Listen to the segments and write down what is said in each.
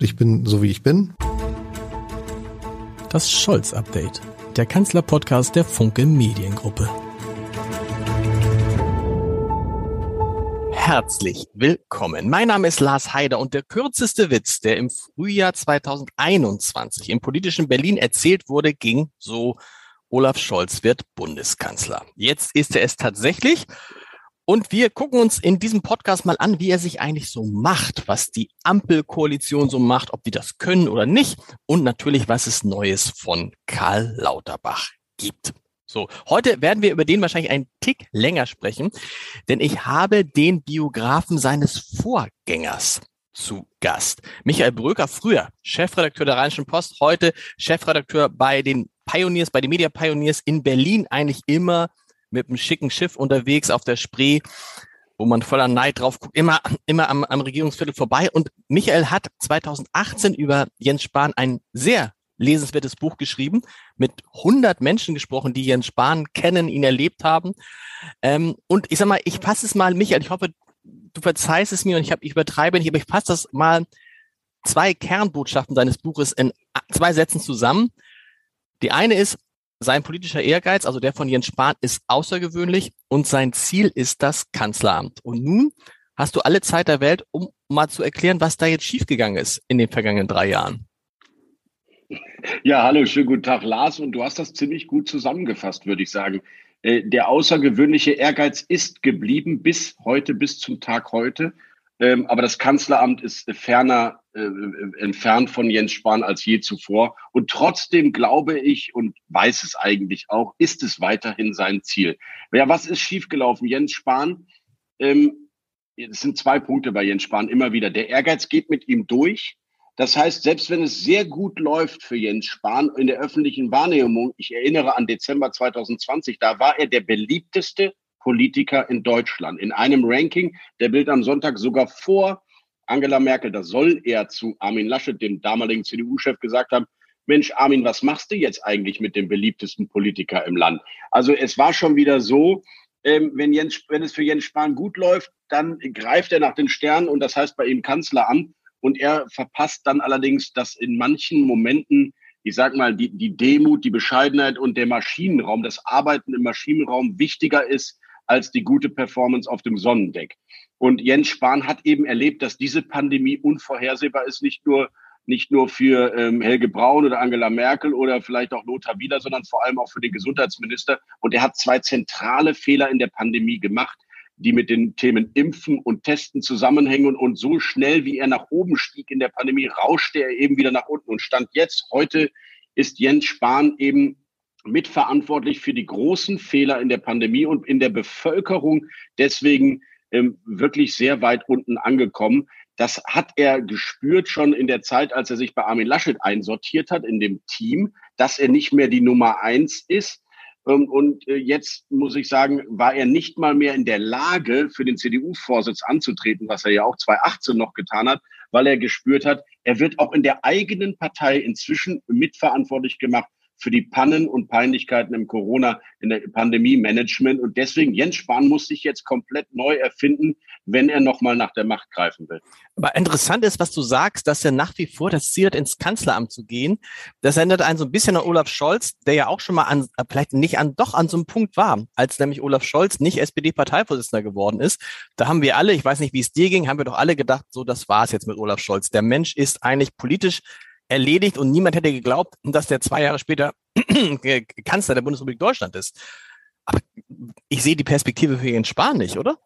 Ich bin so wie ich bin. Das Scholz-Update. Der Kanzler-Podcast der Funke Mediengruppe. Herzlich willkommen. Mein Name ist Lars Heider und der kürzeste Witz, der im Frühjahr 2021 im politischen Berlin erzählt wurde, ging so, Olaf Scholz wird Bundeskanzler. Jetzt ist er es tatsächlich und wir gucken uns in diesem Podcast mal an, wie er sich eigentlich so macht, was die Ampelkoalition so macht, ob die das können oder nicht und natürlich, was es Neues von Karl Lauterbach gibt. So, heute werden wir über den wahrscheinlich einen Tick länger sprechen, denn ich habe den Biografen seines Vorgängers zu Gast. Michael Bröker, früher Chefredakteur der Rheinischen Post, heute Chefredakteur bei den Pioneers, bei den Media Pioneers in Berlin, eigentlich immer mit einem schicken Schiff unterwegs auf der Spree, wo man voller Neid drauf guckt, immer, immer am, am Regierungsviertel vorbei. Und Michael hat 2018 über Jens Spahn ein sehr lesenswertes Buch geschrieben, mit 100 Menschen gesprochen, die Jens Spahn kennen, ihn erlebt haben. Ähm, und ich sag mal, ich passe es mal, Michael, ich hoffe, du verzeihst es mir und ich, hab, ich übertreibe nicht, aber ich passe das mal zwei Kernbotschaften deines Buches in zwei Sätzen zusammen. Die eine ist, sein politischer Ehrgeiz, also der von Jens Spahn, ist außergewöhnlich und sein Ziel ist das Kanzleramt. Und nun hast du alle Zeit der Welt, um mal zu erklären, was da jetzt schiefgegangen ist in den vergangenen drei Jahren. Ja, hallo, schönen guten Tag, Lars. Und du hast das ziemlich gut zusammengefasst, würde ich sagen. Äh, der außergewöhnliche Ehrgeiz ist geblieben bis heute, bis zum Tag heute. Ähm, aber das Kanzleramt ist ferner äh, entfernt von Jens Spahn als je zuvor. Und trotzdem glaube ich und weiß es eigentlich auch, ist es weiterhin sein Ziel. Ja, was ist schiefgelaufen? Jens Spahn, ähm, es sind zwei Punkte bei Jens Spahn immer wieder. Der Ehrgeiz geht mit ihm durch. Das heißt, selbst wenn es sehr gut läuft für Jens Spahn in der öffentlichen Wahrnehmung, ich erinnere an Dezember 2020, da war er der beliebteste Politiker in Deutschland. In einem Ranking der Bild am Sonntag sogar vor Angela Merkel. Da soll er zu Armin Laschet, dem damaligen CDU-Chef, gesagt haben, Mensch, Armin, was machst du jetzt eigentlich mit dem beliebtesten Politiker im Land? Also es war schon wieder so, ähm, wenn, Jens, wenn es für Jens Spahn gut läuft, dann greift er nach den Sternen und das heißt bei ihm Kanzleramt. Und er verpasst dann allerdings, dass in manchen Momenten, ich sag mal, die, die Demut, die Bescheidenheit und der Maschinenraum, das Arbeiten im Maschinenraum wichtiger ist als die gute Performance auf dem Sonnendeck. Und Jens Spahn hat eben erlebt, dass diese Pandemie unvorhersehbar ist, nicht nur nicht nur für ähm, Helge Braun oder Angela Merkel oder vielleicht auch Lothar Wieler, sondern vor allem auch für den Gesundheitsminister. Und er hat zwei zentrale Fehler in der Pandemie gemacht, die mit den Themen Impfen und Testen zusammenhängen. Und so schnell, wie er nach oben stieg in der Pandemie, rauschte er eben wieder nach unten. Und stand jetzt, heute ist Jens Spahn eben mitverantwortlich für die großen Fehler in der Pandemie und in der Bevölkerung deswegen ähm, wirklich sehr weit unten angekommen. Das hat er gespürt schon in der Zeit, als er sich bei Armin Laschet einsortiert hat in dem Team, dass er nicht mehr die Nummer eins ist. Ähm, und äh, jetzt muss ich sagen, war er nicht mal mehr in der Lage, für den CDU-Vorsitz anzutreten, was er ja auch 2018 noch getan hat, weil er gespürt hat, er wird auch in der eigenen Partei inzwischen mitverantwortlich gemacht für die Pannen und Peinlichkeiten im Corona, in der Pandemie-Management. Und deswegen, Jens Spahn muss sich jetzt komplett neu erfinden, wenn er nochmal nach der Macht greifen will. Aber interessant ist, was du sagst, dass er nach wie vor das Ziel hat, ins Kanzleramt zu gehen. Das erinnert einen so ein bisschen an Olaf Scholz, der ja auch schon mal an, äh, vielleicht nicht an, doch an so einem Punkt war, als nämlich Olaf Scholz nicht SPD-Parteivorsitzender geworden ist. Da haben wir alle, ich weiß nicht, wie es dir ging, haben wir doch alle gedacht, so, das war's jetzt mit Olaf Scholz. Der Mensch ist eigentlich politisch erledigt und niemand hätte geglaubt, dass der zwei Jahre später Kanzler der Bundesrepublik Deutschland ist. Aber ich sehe die Perspektive für Jens Spahn nicht, oder?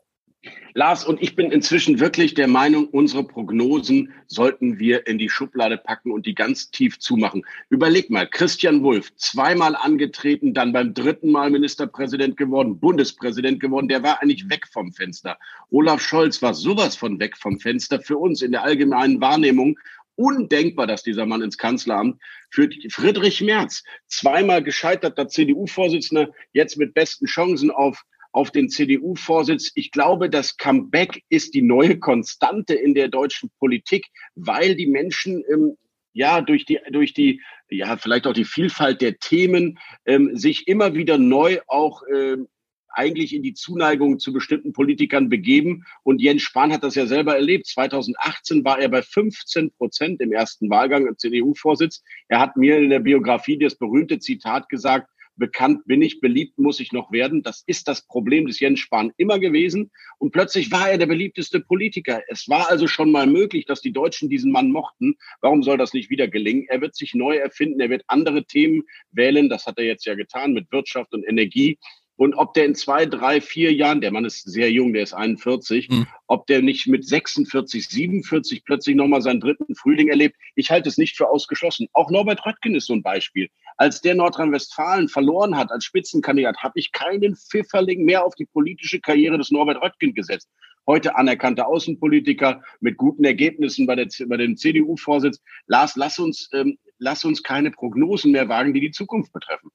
Lars, und ich bin inzwischen wirklich der Meinung, unsere Prognosen sollten wir in die Schublade packen und die ganz tief zumachen. Überleg mal, Christian Wulff, zweimal angetreten, dann beim dritten Mal Ministerpräsident geworden, Bundespräsident geworden, der war eigentlich weg vom Fenster. Olaf Scholz war sowas von weg vom Fenster für uns in der allgemeinen Wahrnehmung undenkbar, dass dieser Mann ins Kanzleramt führt. Friedrich Merz, zweimal gescheiterter CDU-Vorsitzender, jetzt mit besten Chancen auf auf den CDU-Vorsitz. Ich glaube, das Comeback ist die neue Konstante in der deutschen Politik, weil die Menschen ähm, ja durch die durch die ja vielleicht auch die Vielfalt der Themen ähm, sich immer wieder neu auch ähm, eigentlich in die Zuneigung zu bestimmten Politikern begeben. Und Jens Spahn hat das ja selber erlebt. 2018 war er bei 15 Prozent im ersten Wahlgang als CDU-Vorsitz. Er hat mir in der Biografie das berühmte Zitat gesagt, bekannt bin ich, beliebt muss ich noch werden. Das ist das Problem des Jens Spahn immer gewesen. Und plötzlich war er der beliebteste Politiker. Es war also schon mal möglich, dass die Deutschen diesen Mann mochten. Warum soll das nicht wieder gelingen? Er wird sich neu erfinden. Er wird andere Themen wählen. Das hat er jetzt ja getan mit Wirtschaft und Energie. Und ob der in zwei, drei, vier Jahren, der Mann ist sehr jung, der ist 41, mhm. ob der nicht mit 46, 47 plötzlich nochmal seinen dritten Frühling erlebt, ich halte es nicht für ausgeschlossen. Auch Norbert Röttgen ist so ein Beispiel. Als der Nordrhein-Westfalen verloren hat als Spitzenkandidat, habe ich keinen Pfifferling mehr auf die politische Karriere des Norbert Röttgen gesetzt. Heute anerkannter Außenpolitiker mit guten Ergebnissen bei, der, bei dem CDU-Vorsitz. Lars, lass uns, ähm, lass uns keine Prognosen mehr wagen, die die Zukunft betreffen.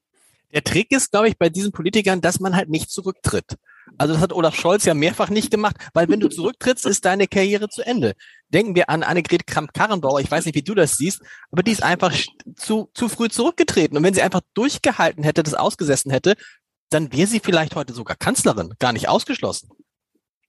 Der Trick ist, glaube ich, bei diesen Politikern, dass man halt nicht zurücktritt. Also das hat Olaf Scholz ja mehrfach nicht gemacht, weil wenn du zurücktrittst, ist deine Karriere zu Ende. Denken wir an Annegret Kramp-Karrenbauer, ich weiß nicht, wie du das siehst, aber die ist einfach zu, zu früh zurückgetreten. Und wenn sie einfach durchgehalten hätte, das ausgesessen hätte, dann wäre sie vielleicht heute sogar Kanzlerin, gar nicht ausgeschlossen.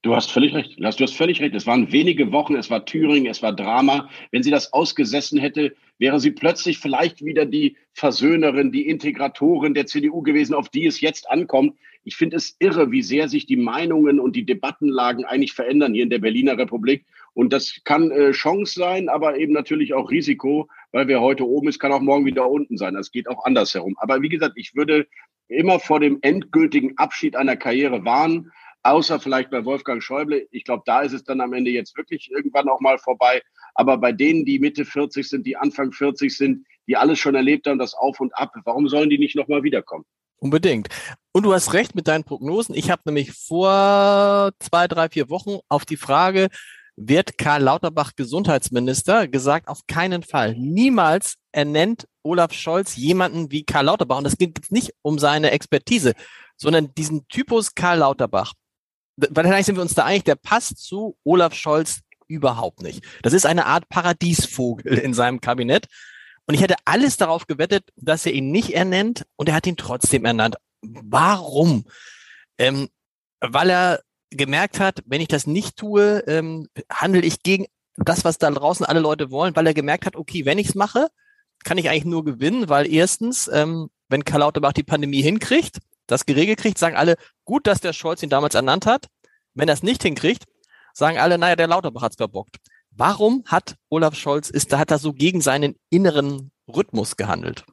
Du hast völlig recht. Du hast völlig recht. Es waren wenige Wochen, es war Thüringen, es war Drama. Wenn sie das ausgesessen hätte, wäre sie plötzlich vielleicht wieder die Versöhnerin, die Integratorin der CDU gewesen, auf die es jetzt ankommt. Ich finde es irre, wie sehr sich die Meinungen und die Debattenlagen eigentlich verändern hier in der Berliner Republik. Und das kann äh, Chance sein, aber eben natürlich auch Risiko, weil wer heute oben ist, kann auch morgen wieder unten sein. Das geht auch andersherum. Aber wie gesagt, ich würde immer vor dem endgültigen Abschied einer Karriere warnen außer vielleicht bei Wolfgang Schäuble. Ich glaube, da ist es dann am Ende jetzt wirklich irgendwann auch mal vorbei. Aber bei denen, die Mitte 40 sind, die Anfang 40 sind, die alles schon erlebt haben, das Auf und Ab, warum sollen die nicht nochmal wiederkommen? Unbedingt. Und du hast recht mit deinen Prognosen. Ich habe nämlich vor zwei, drei, vier Wochen auf die Frage, wird Karl Lauterbach Gesundheitsminister, gesagt, auf keinen Fall. Niemals ernennt Olaf Scholz jemanden wie Karl Lauterbach. Und es geht nicht um seine Expertise, sondern diesen Typus Karl Lauterbach wahrscheinlich sind wir uns da einig, der passt zu Olaf Scholz überhaupt nicht. Das ist eine Art Paradiesvogel in seinem Kabinett. Und ich hätte alles darauf gewettet, dass er ihn nicht ernennt und er hat ihn trotzdem ernannt. Warum? Ähm, weil er gemerkt hat, wenn ich das nicht tue, ähm, handle ich gegen das, was da draußen alle Leute wollen, weil er gemerkt hat, okay, wenn ich es mache, kann ich eigentlich nur gewinnen, weil erstens, ähm, wenn Karl Lauterbach die Pandemie hinkriegt, das geregelt kriegt, sagen alle, gut, dass der Scholz ihn damals ernannt hat. Wenn er es nicht hinkriegt, sagen alle, naja, der Lauterbach hat's verbockt. Warum hat Olaf Scholz, ist, hat er so gegen seinen inneren Rhythmus gehandelt?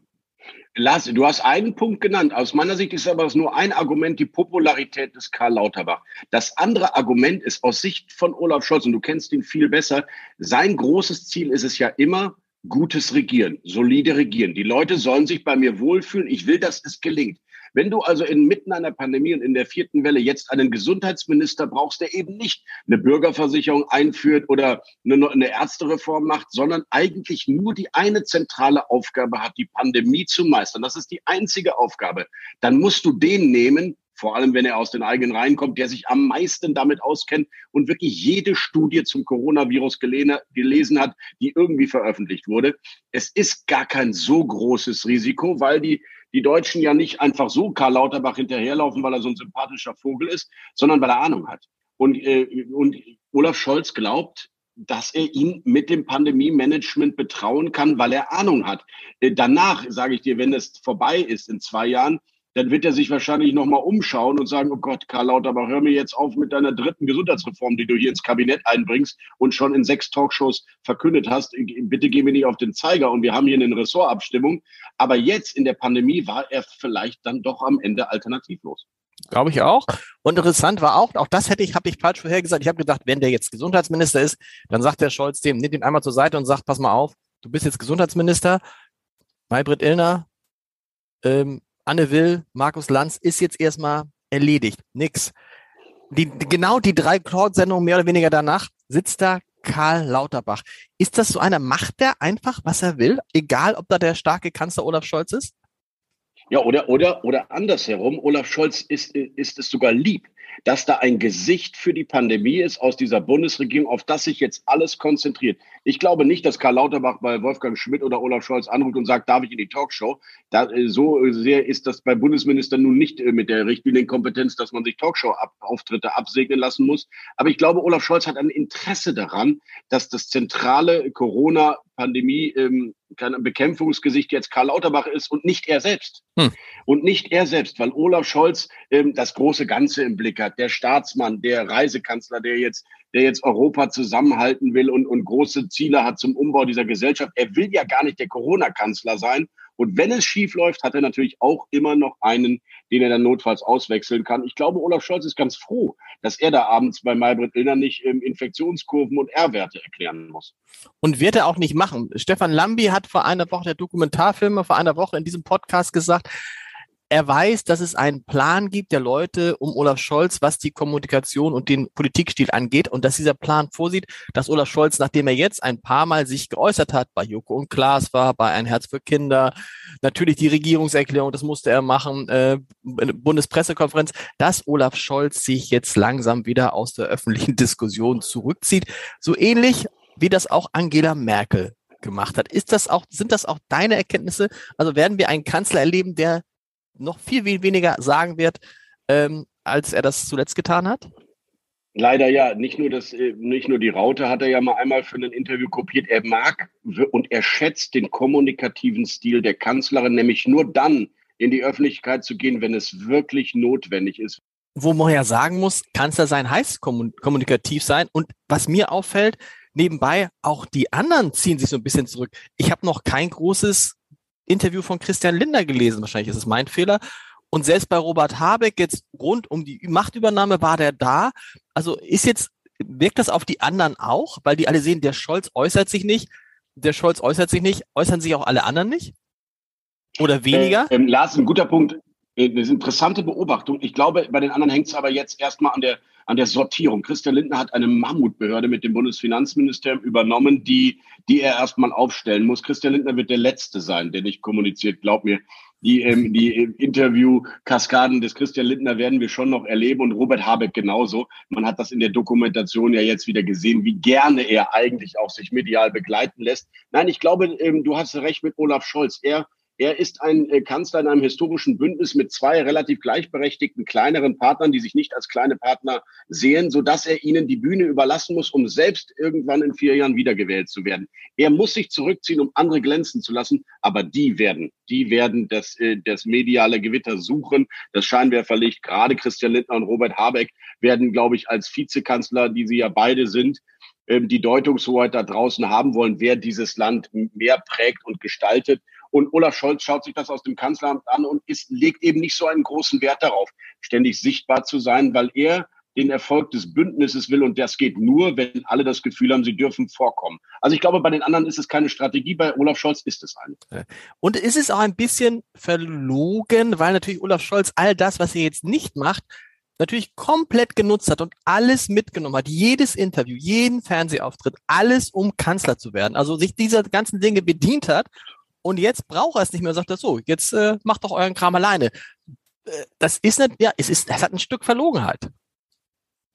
Lars, du hast einen Punkt genannt. Aus meiner Sicht ist aber nur ein Argument die Popularität des Karl Lauterbach. Das andere Argument ist aus Sicht von Olaf Scholz, und du kennst ihn viel besser, sein großes Ziel ist es ja immer, gutes Regieren, solide Regieren. Die Leute sollen sich bei mir wohlfühlen. Ich will, dass es gelingt. Wenn du also inmitten einer Pandemie und in der vierten Welle jetzt einen Gesundheitsminister brauchst, der eben nicht eine Bürgerversicherung einführt oder eine, eine Ärztereform macht, sondern eigentlich nur die eine zentrale Aufgabe hat, die Pandemie zu meistern. Das ist die einzige Aufgabe. Dann musst du den nehmen, vor allem wenn er aus den eigenen Reihen kommt, der sich am meisten damit auskennt und wirklich jede Studie zum Coronavirus gelesen hat, die irgendwie veröffentlicht wurde. Es ist gar kein so großes Risiko, weil die die Deutschen ja nicht einfach so Karl Lauterbach hinterherlaufen, weil er so ein sympathischer Vogel ist, sondern weil er Ahnung hat. Und, äh, und Olaf Scholz glaubt, dass er ihn mit dem Pandemie-Management betrauen kann, weil er Ahnung hat. Äh, danach, sage ich dir, wenn es vorbei ist in zwei Jahren, dann wird er sich wahrscheinlich nochmal umschauen und sagen, oh Gott, Karl Lauterbach, hör mir jetzt auf mit deiner dritten Gesundheitsreform, die du hier ins Kabinett einbringst und schon in sechs Talkshows verkündet hast. Bitte geh mir nicht auf den Zeiger und wir haben hier eine Ressortabstimmung. Aber jetzt in der Pandemie war er vielleicht dann doch am Ende alternativlos. Glaube ich auch. Und interessant war auch, auch das hätte ich, habe ich falsch vorhergesagt. Ich habe gedacht, wenn der jetzt Gesundheitsminister ist, dann sagt der Scholz dem, nimmt ihn einmal zur Seite und sagt, pass mal auf, du bist jetzt Gesundheitsminister. Maybrit Illner, ähm, Anne Will, Markus Lanz ist jetzt erstmal erledigt. Nix. Die, genau die drei Cloud-Sendungen mehr oder weniger danach sitzt da Karl Lauterbach. Ist das so einer, macht der einfach, was er will, egal ob da der starke Kanzler Olaf Scholz ist? Ja, oder, oder, oder andersherum, Olaf Scholz ist, ist es sogar lieb, dass da ein Gesicht für die Pandemie ist aus dieser Bundesregierung, auf das sich jetzt alles konzentriert. Ich glaube nicht, dass Karl Lauterbach bei Wolfgang Schmidt oder Olaf Scholz anruft und sagt, darf ich in die Talkshow? Da, äh, so sehr ist das bei Bundesministern nun nicht äh, mit der Richtlinienkompetenz, dass man sich Talkshow-Auftritte absegnen lassen muss. Aber ich glaube, Olaf Scholz hat ein Interesse daran, dass das zentrale Corona Pandemie ähm, Bekämpfungsgesicht jetzt Karl Lauterbach ist und nicht er selbst. Hm. Und nicht er selbst, weil Olaf Scholz ähm, das große Ganze im Blick hat. Der Staatsmann, der Reisekanzler, der jetzt, der jetzt Europa zusammenhalten will und, und große Ziele hat zum Umbau dieser Gesellschaft. Er will ja gar nicht der Corona-Kanzler sein und wenn es schief läuft, hat er natürlich auch immer noch einen, den er dann notfalls auswechseln kann. Ich glaube, Olaf Scholz ist ganz froh, dass er da abends bei Maybrit Illner nicht ähm, Infektionskurven und R-Werte erklären muss. Und wird er auch nicht machen. Stefan Lambi hat vor einer Woche, der Dokumentarfilmer, vor einer Woche in diesem Podcast gesagt, er weiß, dass es einen Plan gibt der Leute um Olaf Scholz, was die Kommunikation und den Politikstil angeht und dass dieser Plan vorsieht, dass Olaf Scholz, nachdem er jetzt ein paar Mal sich geäußert hat, bei Joko und Klaas war, bei Ein Herz für Kinder, natürlich die Regierungserklärung, das musste er machen, äh, Bundespressekonferenz, dass Olaf Scholz sich jetzt langsam wieder aus der öffentlichen Diskussion zurückzieht. So ähnlich wie das auch Angela Merkel gemacht hat. Ist das auch, sind das auch deine Erkenntnisse? Also werden wir einen Kanzler erleben, der noch viel, viel weniger sagen wird, ähm, als er das zuletzt getan hat? Leider ja, nicht nur das, äh, nicht nur die Raute hat er ja mal einmal für ein Interview kopiert. Er mag und er schätzt den kommunikativen Stil der Kanzlerin, nämlich nur dann in die Öffentlichkeit zu gehen, wenn es wirklich notwendig ist. Wo man ja sagen muss, Kanzler sein heißt kommunikativ sein. Und was mir auffällt, nebenbei auch die anderen ziehen sich so ein bisschen zurück. Ich habe noch kein großes Interview von Christian Linder gelesen. Wahrscheinlich ist es mein Fehler. Und selbst bei Robert Habeck jetzt rund um die Machtübernahme war der da. Also ist jetzt, wirkt das auf die anderen auch? Weil die alle sehen, der Scholz äußert sich nicht, der Scholz äußert sich nicht, äußern sich auch alle anderen nicht? Oder weniger? Äh, ähm, Lars, ein guter Punkt. Äh, eine interessante Beobachtung. Ich glaube, bei den anderen hängt es aber jetzt erstmal an der, an der Sortierung. Christian Lindner hat eine Mammutbehörde mit dem Bundesfinanzministerium übernommen, die, die er erstmal aufstellen muss. Christian Lindner wird der Letzte sein, der nicht kommuniziert. Glaub mir, die, ähm, die Interview-Kaskaden des Christian Lindner werden wir schon noch erleben und Robert Habeck genauso. Man hat das in der Dokumentation ja jetzt wieder gesehen, wie gerne er eigentlich auch sich medial begleiten lässt. Nein, ich glaube, ähm, du hast recht mit Olaf Scholz. Er er ist ein äh, Kanzler in einem historischen Bündnis mit zwei relativ gleichberechtigten kleineren Partnern, die sich nicht als kleine Partner sehen, so dass er ihnen die Bühne überlassen muss, um selbst irgendwann in vier Jahren wiedergewählt zu werden. Er muss sich zurückziehen, um andere glänzen zu lassen, aber die werden, die werden das, äh, das mediale Gewitter suchen, das Scheinwerferlicht. Gerade Christian Lindner und Robert Habeck werden, glaube ich, als Vizekanzler, die sie ja beide sind, ähm, die Deutungshoheit da draußen haben wollen, wer dieses Land mehr prägt und gestaltet. Und Olaf Scholz schaut sich das aus dem Kanzleramt an und ist, legt eben nicht so einen großen Wert darauf, ständig sichtbar zu sein, weil er den Erfolg des Bündnisses will. Und das geht nur, wenn alle das Gefühl haben, sie dürfen vorkommen. Also ich glaube, bei den anderen ist es keine Strategie, bei Olaf Scholz ist es eine. Und ist es auch ein bisschen verlogen, weil natürlich Olaf Scholz all das, was er jetzt nicht macht, natürlich komplett genutzt hat und alles mitgenommen hat, jedes Interview, jeden Fernsehauftritt, alles um Kanzler zu werden. Also sich dieser ganzen Dinge bedient hat und jetzt braucht er es nicht mehr und sagt er so, jetzt äh, macht doch euren Kram alleine. Äh, das ist nicht, ja, es ist, es hat ein Stück Verlogenheit.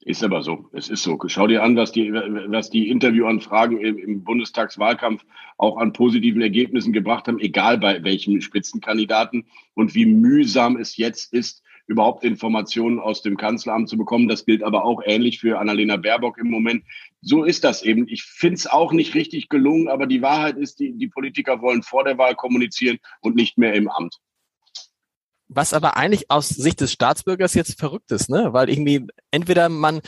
Ist aber so. Es ist so. Schau dir an, was die, was die Interviewanfragen im, im Bundestagswahlkampf auch an positiven Ergebnissen gebracht haben, egal bei welchem Spitzenkandidaten und wie mühsam es jetzt ist, überhaupt Informationen aus dem Kanzleramt zu bekommen. Das gilt aber auch ähnlich für Annalena Baerbock im Moment. So ist das eben. Ich finde es auch nicht richtig gelungen, aber die Wahrheit ist, die, die Politiker wollen vor der Wahl kommunizieren und nicht mehr im Amt. Was aber eigentlich aus Sicht des Staatsbürgers jetzt verrückt ist, ne? Weil irgendwie entweder man,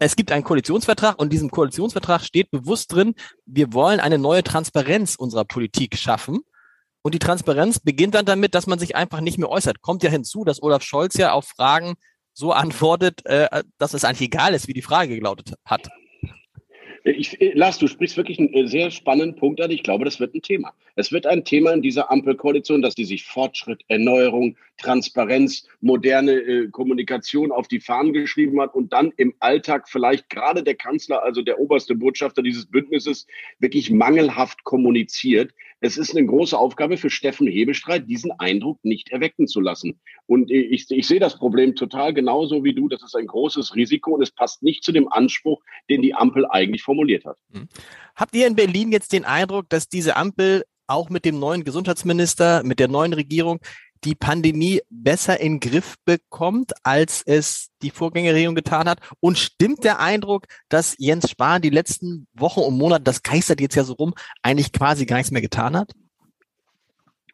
es gibt einen Koalitionsvertrag und diesem Koalitionsvertrag steht bewusst drin, wir wollen eine neue Transparenz unserer Politik schaffen. Und die Transparenz beginnt dann damit, dass man sich einfach nicht mehr äußert. Kommt ja hinzu, dass Olaf Scholz ja auf Fragen so antwortet, äh, dass es eigentlich egal ist, wie die Frage gelautet hat. Ich, äh, Lars, du sprichst wirklich einen äh, sehr spannenden Punkt an. Ich glaube, das wird ein Thema. Es wird ein Thema in dieser Ampelkoalition, dass die sich Fortschritt, Erneuerung, Transparenz, moderne äh, Kommunikation auf die Fahnen geschrieben hat und dann im Alltag vielleicht gerade der Kanzler, also der oberste Botschafter dieses Bündnisses, wirklich mangelhaft kommuniziert. Es ist eine große Aufgabe für Steffen Hebestreit, diesen Eindruck nicht erwecken zu lassen. Und ich, ich sehe das Problem total genauso wie du. Das ist ein großes Risiko und es passt nicht zu dem Anspruch, den die Ampel eigentlich formuliert hat. Hm. Habt ihr in Berlin jetzt den Eindruck, dass diese Ampel auch mit dem neuen Gesundheitsminister, mit der neuen Regierung die Pandemie besser in Griff bekommt, als es die Vorgängerregierung getan hat? Und stimmt der Eindruck, dass Jens Spahn die letzten Wochen und Monate, das geistert jetzt ja so rum, eigentlich quasi gar nichts mehr getan hat?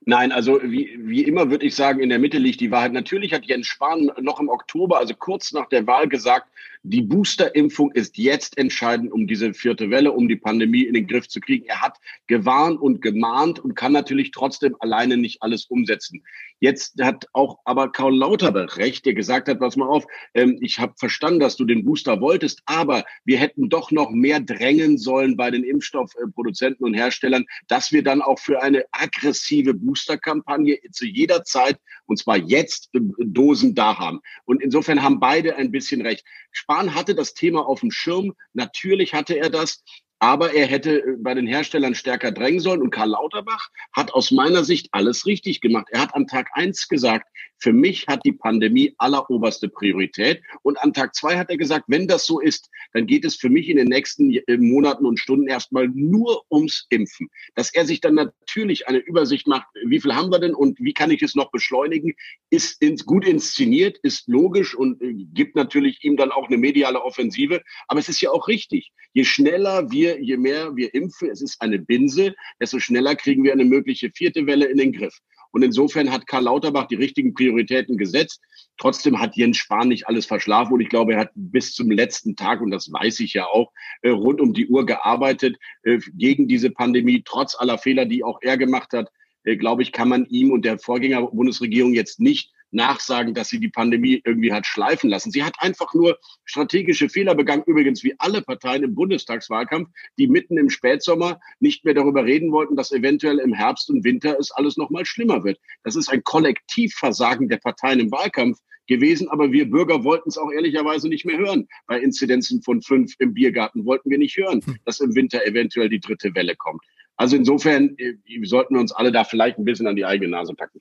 Nein, also wie, wie immer würde ich sagen, in der Mitte liegt die Wahrheit. Natürlich hat Jens Spahn noch im Oktober, also kurz nach der Wahl, gesagt, die Boosterimpfung ist jetzt entscheidend, um diese vierte Welle, um die Pandemie in den Griff zu kriegen. Er hat gewarnt und gemahnt und kann natürlich trotzdem alleine nicht alles umsetzen. Jetzt hat auch aber Karl Lauterbach recht, der gesagt hat, pass mal auf, ähm, ich habe verstanden, dass du den Booster wolltest, aber wir hätten doch noch mehr drängen sollen bei den Impfstoffproduzenten und Herstellern, dass wir dann auch für eine aggressive Boosterkampagne zu jeder Zeit, und zwar jetzt, Dosen da haben. Und insofern haben beide ein bisschen recht. Spahn hatte das Thema auf dem Schirm. Natürlich hatte er das. Aber er hätte äh, bei den Herstellern stärker drängen sollen. Und Karl Lauterbach hat aus meiner Sicht alles richtig gemacht. Er hat an Tag eins gesagt, für mich hat die Pandemie alleroberste Priorität. Und an Tag zwei hat er gesagt, wenn das so ist, dann geht es für mich in den nächsten äh, Monaten und Stunden erstmal nur ums Impfen. Dass er sich dann natürlich eine Übersicht macht, wie viel haben wir denn und wie kann ich es noch beschleunigen, ist ins, gut inszeniert, ist logisch und äh, gibt natürlich ihm dann auch eine mediale Offensive. Aber es ist ja auch richtig. Je schneller wir, je mehr wir impfen, es ist eine Binse, desto schneller kriegen wir eine mögliche vierte Welle in den Griff. Und insofern hat Karl Lauterbach die richtigen Prioritäten gesetzt. Trotzdem hat Jens Spahn nicht alles verschlafen und ich glaube, er hat bis zum letzten Tag, und das weiß ich ja auch, äh, rund um die Uhr gearbeitet äh, gegen diese Pandemie, trotz aller Fehler, die auch er gemacht hat. Äh, glaube ich, kann man ihm und der Vorgänger Bundesregierung jetzt nicht nachsagen, dass sie die Pandemie irgendwie hat schleifen lassen. Sie hat einfach nur strategische Fehler begangen, übrigens wie alle Parteien im Bundestagswahlkampf, die mitten im Spätsommer nicht mehr darüber reden wollten, dass eventuell im Herbst und Winter es alles noch mal schlimmer wird. Das ist ein Kollektivversagen der Parteien im Wahlkampf gewesen, aber wir Bürger wollten es auch ehrlicherweise nicht mehr hören. Bei Inzidenzen von fünf im Biergarten wollten wir nicht hören, hm. dass im Winter eventuell die dritte Welle kommt. Also insofern äh, sollten wir uns alle da vielleicht ein bisschen an die eigene Nase packen.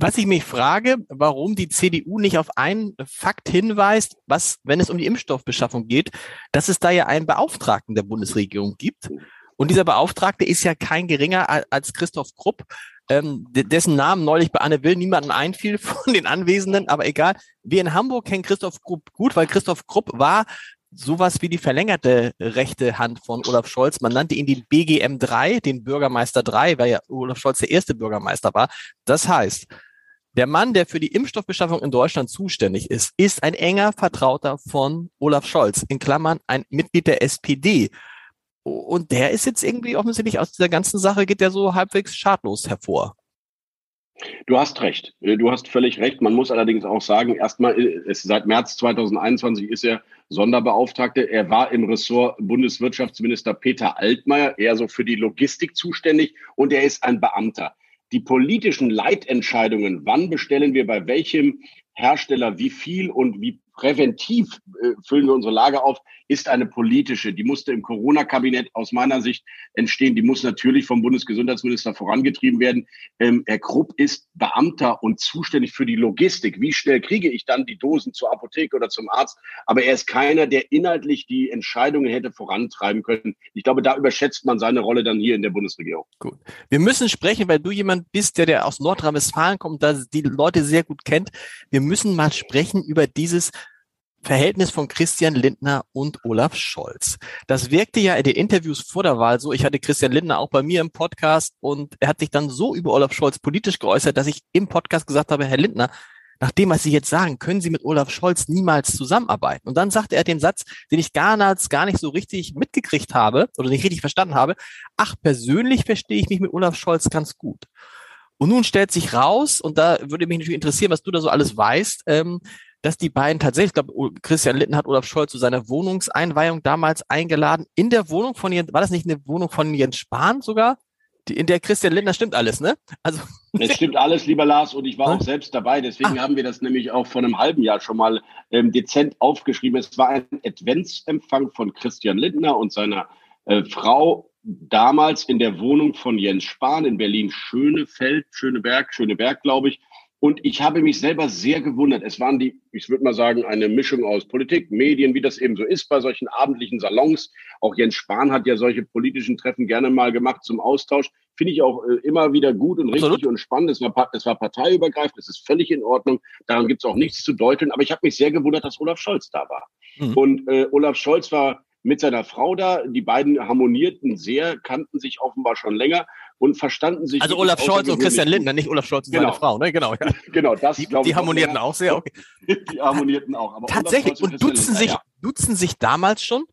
Was ich mich frage, warum die CDU nicht auf einen Fakt hinweist, was, wenn es um die Impfstoffbeschaffung geht, dass es da ja einen Beauftragten der Bundesregierung gibt. Und dieser Beauftragte ist ja kein geringer als Christoph Krupp, ähm, dessen Namen neulich bei Anne Will niemanden einfiel von den Anwesenden, aber egal. Wir in Hamburg kennen Christoph Krupp gut, weil Christoph Krupp war sowas wie die verlängerte rechte Hand von Olaf Scholz. Man nannte ihn den BGM 3, den Bürgermeister 3, weil ja Olaf Scholz der erste Bürgermeister war. Das heißt, der Mann, der für die Impfstoffbeschaffung in Deutschland zuständig ist, ist ein enger Vertrauter von Olaf Scholz, in Klammern ein Mitglied der SPD. Und der ist jetzt irgendwie offensichtlich aus dieser ganzen Sache, geht der so halbwegs schadlos hervor. Du hast recht. Du hast völlig recht. Man muss allerdings auch sagen, erstmal, ist, seit März 2021 ist er Sonderbeauftragte. Er war im Ressort Bundeswirtschaftsminister Peter Altmaier eher so für die Logistik zuständig und er ist ein Beamter die politischen Leitentscheidungen, wann bestellen wir bei welchem Hersteller wie viel und wie präventiv äh, füllen wir unsere Lage auf, ist eine politische. Die musste im Corona-Kabinett aus meiner Sicht entstehen. Die muss natürlich vom Bundesgesundheitsminister vorangetrieben werden. Ähm, Herr Krupp ist Beamter und zuständig für die Logistik. Wie schnell kriege ich dann die Dosen zur Apotheke oder zum Arzt? Aber er ist keiner, der inhaltlich die Entscheidungen hätte vorantreiben können. Ich glaube, da überschätzt man seine Rolle dann hier in der Bundesregierung. Gut. Wir müssen sprechen, weil du jemand bist, der, der aus Nordrhein-Westfalen kommt, da die Leute sehr gut kennt. Wir müssen mal sprechen über dieses Verhältnis von Christian Lindner und Olaf Scholz. Das wirkte ja in den Interviews vor der Wahl so. Ich hatte Christian Lindner auch bei mir im Podcast und er hat sich dann so über Olaf Scholz politisch geäußert, dass ich im Podcast gesagt habe, Herr Lindner, nach dem, was Sie jetzt sagen, können Sie mit Olaf Scholz niemals zusammenarbeiten. Und dann sagte er den Satz, den ich gar, gar nicht so richtig mitgekriegt habe oder nicht richtig verstanden habe. Ach, persönlich verstehe ich mich mit Olaf Scholz ganz gut. Und nun stellt sich raus, und da würde mich natürlich interessieren, was du da so alles weißt, ähm, dass die beiden tatsächlich, ich glaube, Christian Litten hat Olaf Scholz zu seiner Wohnungseinweihung damals eingeladen. In der Wohnung von Jens, war das nicht eine Wohnung von Jens Spahn sogar? Die, in der Christian Lindner stimmt alles, ne? Also. Es stimmt alles, lieber Lars, und ich war auch selbst dabei. Deswegen ah. haben wir das nämlich auch vor einem halben Jahr schon mal ähm, dezent aufgeschrieben. Es war ein Adventsempfang von Christian Lindner und seiner äh, Frau damals in der Wohnung von Jens Spahn in Berlin Schönefeld, Schöneberg, Schöneberg, glaube ich. Und ich habe mich selber sehr gewundert. Es waren die, ich würde mal sagen, eine Mischung aus Politik, Medien, wie das eben so ist bei solchen abendlichen Salons. Auch Jens Spahn hat ja solche politischen Treffen gerne mal gemacht zum Austausch. Finde ich auch äh, immer wieder gut und richtig Absolut. und spannend. Es war, es war parteiübergreifend, es ist völlig in Ordnung. Daran gibt es auch nichts zu deuteln. Aber ich habe mich sehr gewundert, dass Olaf Scholz da war. Mhm. Und äh, Olaf Scholz war mit seiner Frau da. Die beiden harmonierten sehr, kannten sich offenbar schon länger und verstanden sich. Also Olaf Scholz und Christian Lindner, nicht Olaf Scholz und genau. seine Frau, ne? Genau, ja. genau, das die, die harmonierten auch, sehr, okay. die harmonierten auch. Aber Tatsächlich, und, und duzen sich, ja. duzen sich damals schon?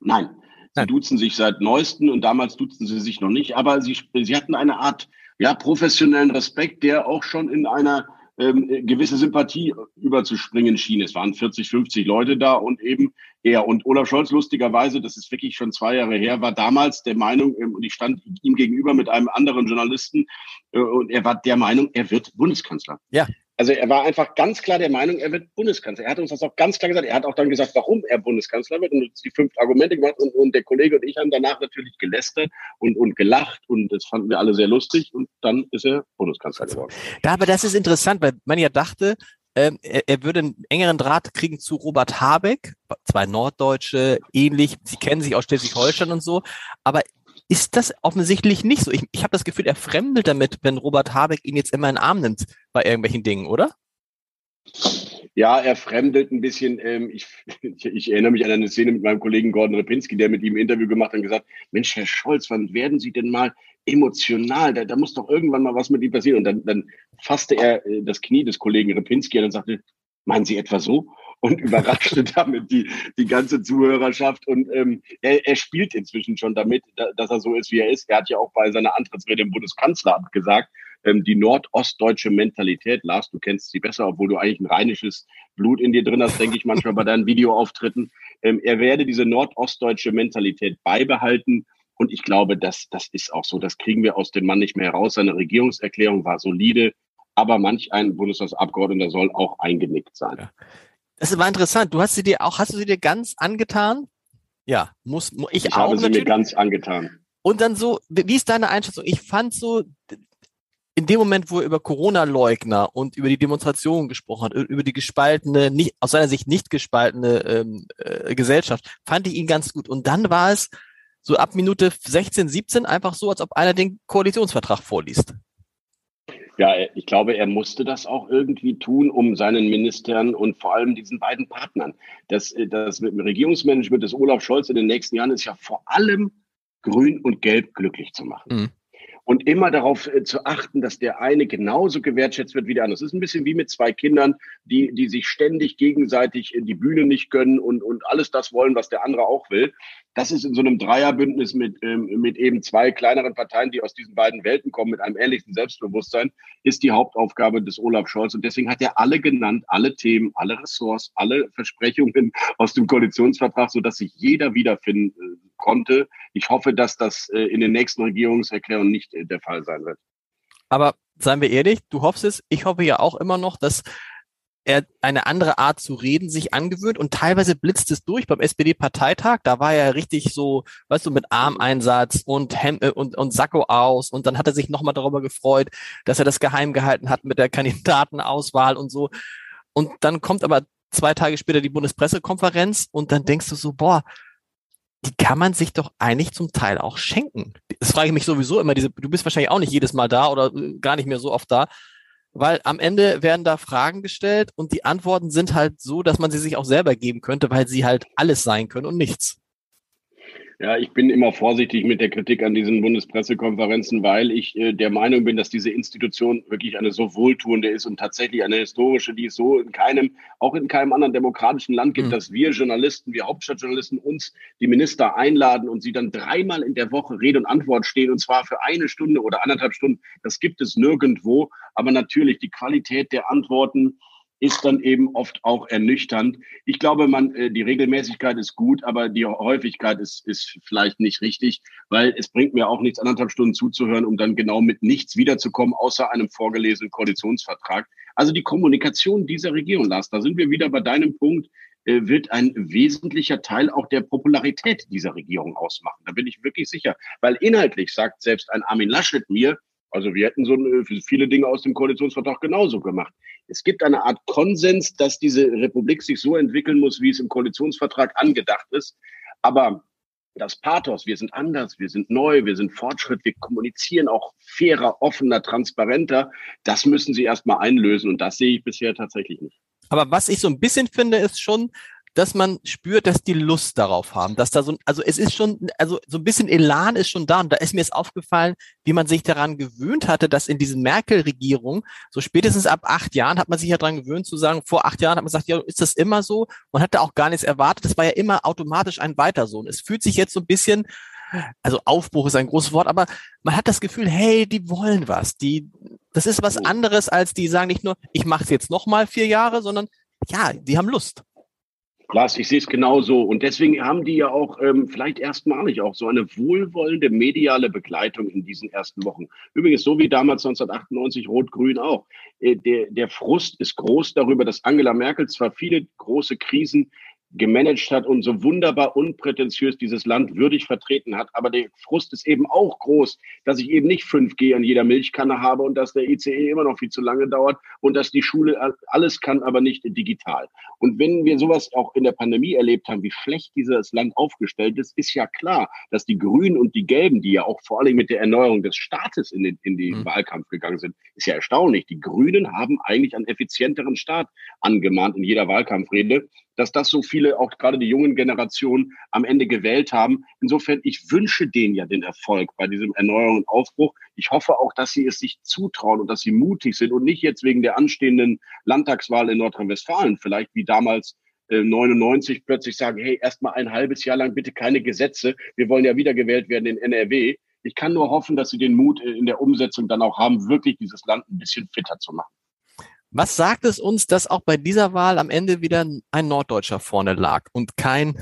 Nein. Sie Nein. duzen sich seit neuesten und damals duzen sie sich noch nicht, aber sie, sie hatten eine Art ja, professionellen Respekt, der auch schon in einer ähm, gewisse Sympathie überzuspringen schien. Es waren 40, 50 Leute da und eben er. Und Olaf Scholz, lustigerweise, das ist wirklich schon zwei Jahre her, war damals der Meinung, ähm, und ich stand ihm gegenüber mit einem anderen Journalisten, äh, und er war der Meinung, er wird Bundeskanzler. Ja. Also er war einfach ganz klar der Meinung, er wird Bundeskanzler. Er hat uns das auch ganz klar gesagt. Er hat auch dann gesagt, warum er Bundeskanzler wird und uns die fünf Argumente gemacht. Und, und der Kollege und ich haben danach natürlich gelästert und, und gelacht und das fanden wir alle sehr lustig. Und dann ist er Bundeskanzler geworden. Da, aber das ist interessant, weil man ja dachte, ähm, er, er würde einen engeren Draht kriegen zu Robert Habeck, zwei Norddeutsche, ähnlich, sie kennen sich aus Schleswig-Holstein und so, aber ist das offensichtlich nicht so. Ich, ich habe das Gefühl, er fremdelt damit, wenn Robert Habeck ihn jetzt immer in den Arm nimmt bei irgendwelchen Dingen, oder? Ja, er fremdelt ein bisschen. Ähm, ich, ich, erinnere mich an eine Szene mit meinem Kollegen Gordon Repinski, der mit ihm ein Interview gemacht hat und gesagt, Mensch, Herr Scholz, wann werden Sie denn mal emotional? Da, da muss doch irgendwann mal was mit ihm passieren. Und dann, dann fasste er äh, das Knie des Kollegen Repinski und sagte, meinen Sie etwa so? Und überraschte damit die, die ganze Zuhörerschaft. Und ähm, er, er spielt inzwischen schon damit, dass er so ist, wie er ist. Er hat ja auch bei seiner Antrittsrede im Bundeskanzleramt gesagt, ähm, die nordostdeutsche Mentalität, Lars, du kennst sie besser, obwohl du eigentlich ein rheinisches Blut in dir drin hast, denke ich manchmal bei deinen Videoauftritten. Ähm, er werde diese nordostdeutsche Mentalität beibehalten. Und ich glaube, das, das ist auch so. Das kriegen wir aus dem Mann nicht mehr heraus. Seine Regierungserklärung war solide, aber manch ein Bundestagsabgeordneter soll auch eingenickt sein. Ja. Das war interessant. Du hast sie dir auch, hast du sie dir ganz angetan? Ja, muss ich, ich auch. habe sie natürlich. mir ganz angetan. Und dann so, wie ist deine Einschätzung? Ich fand so, in dem Moment, wo er über Corona-Leugner und über die Demonstrationen gesprochen hat, über die gespaltene, nicht, aus seiner Sicht nicht gespaltene ähm, äh, Gesellschaft, fand ich ihn ganz gut. Und dann war es so ab Minute 16, 17 einfach so, als ob einer den Koalitionsvertrag vorliest. Ja, ich glaube, er musste das auch irgendwie tun, um seinen Ministern und vor allem diesen beiden Partnern. Das, das mit dem Regierungsmanagement des Olaf Scholz in den nächsten Jahren ist ja vor allem Grün und Gelb glücklich zu machen. Mhm und immer darauf äh, zu achten, dass der eine genauso gewertschätzt wird wie der andere. Es ist ein bisschen wie mit zwei Kindern, die, die sich ständig gegenseitig die Bühne nicht gönnen und, und alles das wollen, was der andere auch will. Das ist in so einem Dreierbündnis mit, ähm, mit eben zwei kleineren Parteien, die aus diesen beiden Welten kommen, mit einem ähnlichen Selbstbewusstsein, ist die Hauptaufgabe des Olaf Scholz. Und deswegen hat er alle genannt, alle Themen, alle Ressorts, alle Versprechungen aus dem Koalitionsvertrag, sodass sich jeder wiederfinden äh, konnte. Ich hoffe, dass das äh, in den nächsten Regierungserklärungen nicht äh, der Fall sein wird. Aber seien wir ehrlich, du hoffst es, ich hoffe ja auch immer noch, dass er eine andere Art zu reden sich angewöhnt und teilweise blitzt es durch beim SPD-Parteitag. Da war er richtig so, weißt du, mit Armeinsatz und Hem äh, und, und Sakko aus und dann hat er sich nochmal darüber gefreut, dass er das geheim gehalten hat mit der Kandidatenauswahl und so. Und dann kommt aber zwei Tage später die Bundespressekonferenz und dann denkst du so, boah, die kann man sich doch eigentlich zum Teil auch schenken. Das frage ich mich sowieso immer. Diese, du bist wahrscheinlich auch nicht jedes Mal da oder äh, gar nicht mehr so oft da, weil am Ende werden da Fragen gestellt und die Antworten sind halt so, dass man sie sich auch selber geben könnte, weil sie halt alles sein können und nichts. Ja, ich bin immer vorsichtig mit der Kritik an diesen Bundespressekonferenzen, weil ich äh, der Meinung bin, dass diese Institution wirklich eine so wohltuende ist und tatsächlich eine historische, die es so in keinem, auch in keinem anderen demokratischen Land gibt, mhm. dass wir Journalisten, wir Hauptstadtjournalisten uns die Minister einladen und sie dann dreimal in der Woche Rede und Antwort stehen und zwar für eine Stunde oder anderthalb Stunden. Das gibt es nirgendwo. Aber natürlich die Qualität der Antworten, ist dann eben oft auch ernüchternd. Ich glaube, man, äh, die Regelmäßigkeit ist gut, aber die Häufigkeit ist, ist vielleicht nicht richtig, weil es bringt mir auch nichts, anderthalb Stunden zuzuhören, um dann genau mit nichts wiederzukommen, außer einem vorgelesenen Koalitionsvertrag. Also die Kommunikation dieser Regierung, Lars, da sind wir wieder bei deinem Punkt. äh, wird ein wesentlicher Teil auch der Popularität dieser Regierung ausmachen. Da bin ich wirklich sicher. Weil inhaltlich sagt selbst ein Armin Laschet mir, also wir hätten so äh, viele Dinge aus dem Koalitionsvertrag genauso gemacht. Es gibt eine Art Konsens, dass diese Republik sich so entwickeln muss, wie es im Koalitionsvertrag angedacht ist. Aber das Pathos, wir sind anders, wir sind neu, wir sind Fortschritt, wir kommunizieren auch fairer, offener, transparenter, das müssen sie erstmal einlösen und das sehe ich bisher tatsächlich nicht. Aber was ich so ein bisschen finde, ist schon, dass man spürt, dass die Lust darauf haben, dass da so, also es ist schon, also so ein bisschen Elan ist schon da und da ist mir es aufgefallen, wie man sich daran gewöhnt hatte, dass in diesen Merkel-Regierungen, so spätestens ab acht Jahren hat man sich ja daran gewöhnt zu sagen, vor acht Jahren hat man gesagt, ja, ist das immer so? Man hatte auch gar nichts erwartet, das war ja immer automatisch ein Weiter so und es fühlt sich jetzt so ein bisschen, also Aufbruch ist ein großes Wort, aber man hat das Gefühl, hey, die wollen was, die, das ist was anderes als die sagen nicht nur, ich mache es jetzt nochmal vier Jahre, sondern ja, die haben Lust. Lars, ich sehe es genauso. Und deswegen haben die ja auch ähm, vielleicht erstmalig auch so eine wohlwollende mediale Begleitung in diesen ersten Wochen. Übrigens, so wie damals 1998 Rot-Grün auch. Äh, der, der Frust ist groß darüber, dass Angela Merkel zwar viele große Krisen gemanagt hat und so wunderbar unprätentiös dieses Land würdig vertreten hat. Aber der Frust ist eben auch groß, dass ich eben nicht 5G an jeder Milchkanne habe und dass der ICE immer noch viel zu lange dauert und dass die Schule alles kann, aber nicht digital. Und wenn wir sowas auch in der Pandemie erlebt haben, wie schlecht dieses Land aufgestellt ist, ist ja klar, dass die Grünen und die Gelben, die ja auch vor allem mit der Erneuerung des Staates in den, in den mhm. Wahlkampf gegangen sind, ist ja erstaunlich. Die Grünen haben eigentlich einen effizienteren Staat angemahnt in jeder Wahlkampfrede dass das so viele, auch gerade die jungen Generationen, am Ende gewählt haben. Insofern, ich wünsche denen ja den Erfolg bei diesem Erneuerung und Aufbruch. Ich hoffe auch, dass sie es sich zutrauen und dass sie mutig sind und nicht jetzt wegen der anstehenden Landtagswahl in Nordrhein-Westfalen, vielleicht wie damals 99 äh, plötzlich sagen, hey, erstmal ein halbes Jahr lang bitte keine Gesetze. Wir wollen ja wiedergewählt werden in NRW. Ich kann nur hoffen, dass sie den Mut in der Umsetzung dann auch haben, wirklich dieses Land ein bisschen fitter zu machen. Was sagt es uns, dass auch bei dieser Wahl am Ende wieder ein Norddeutscher vorne lag und kein,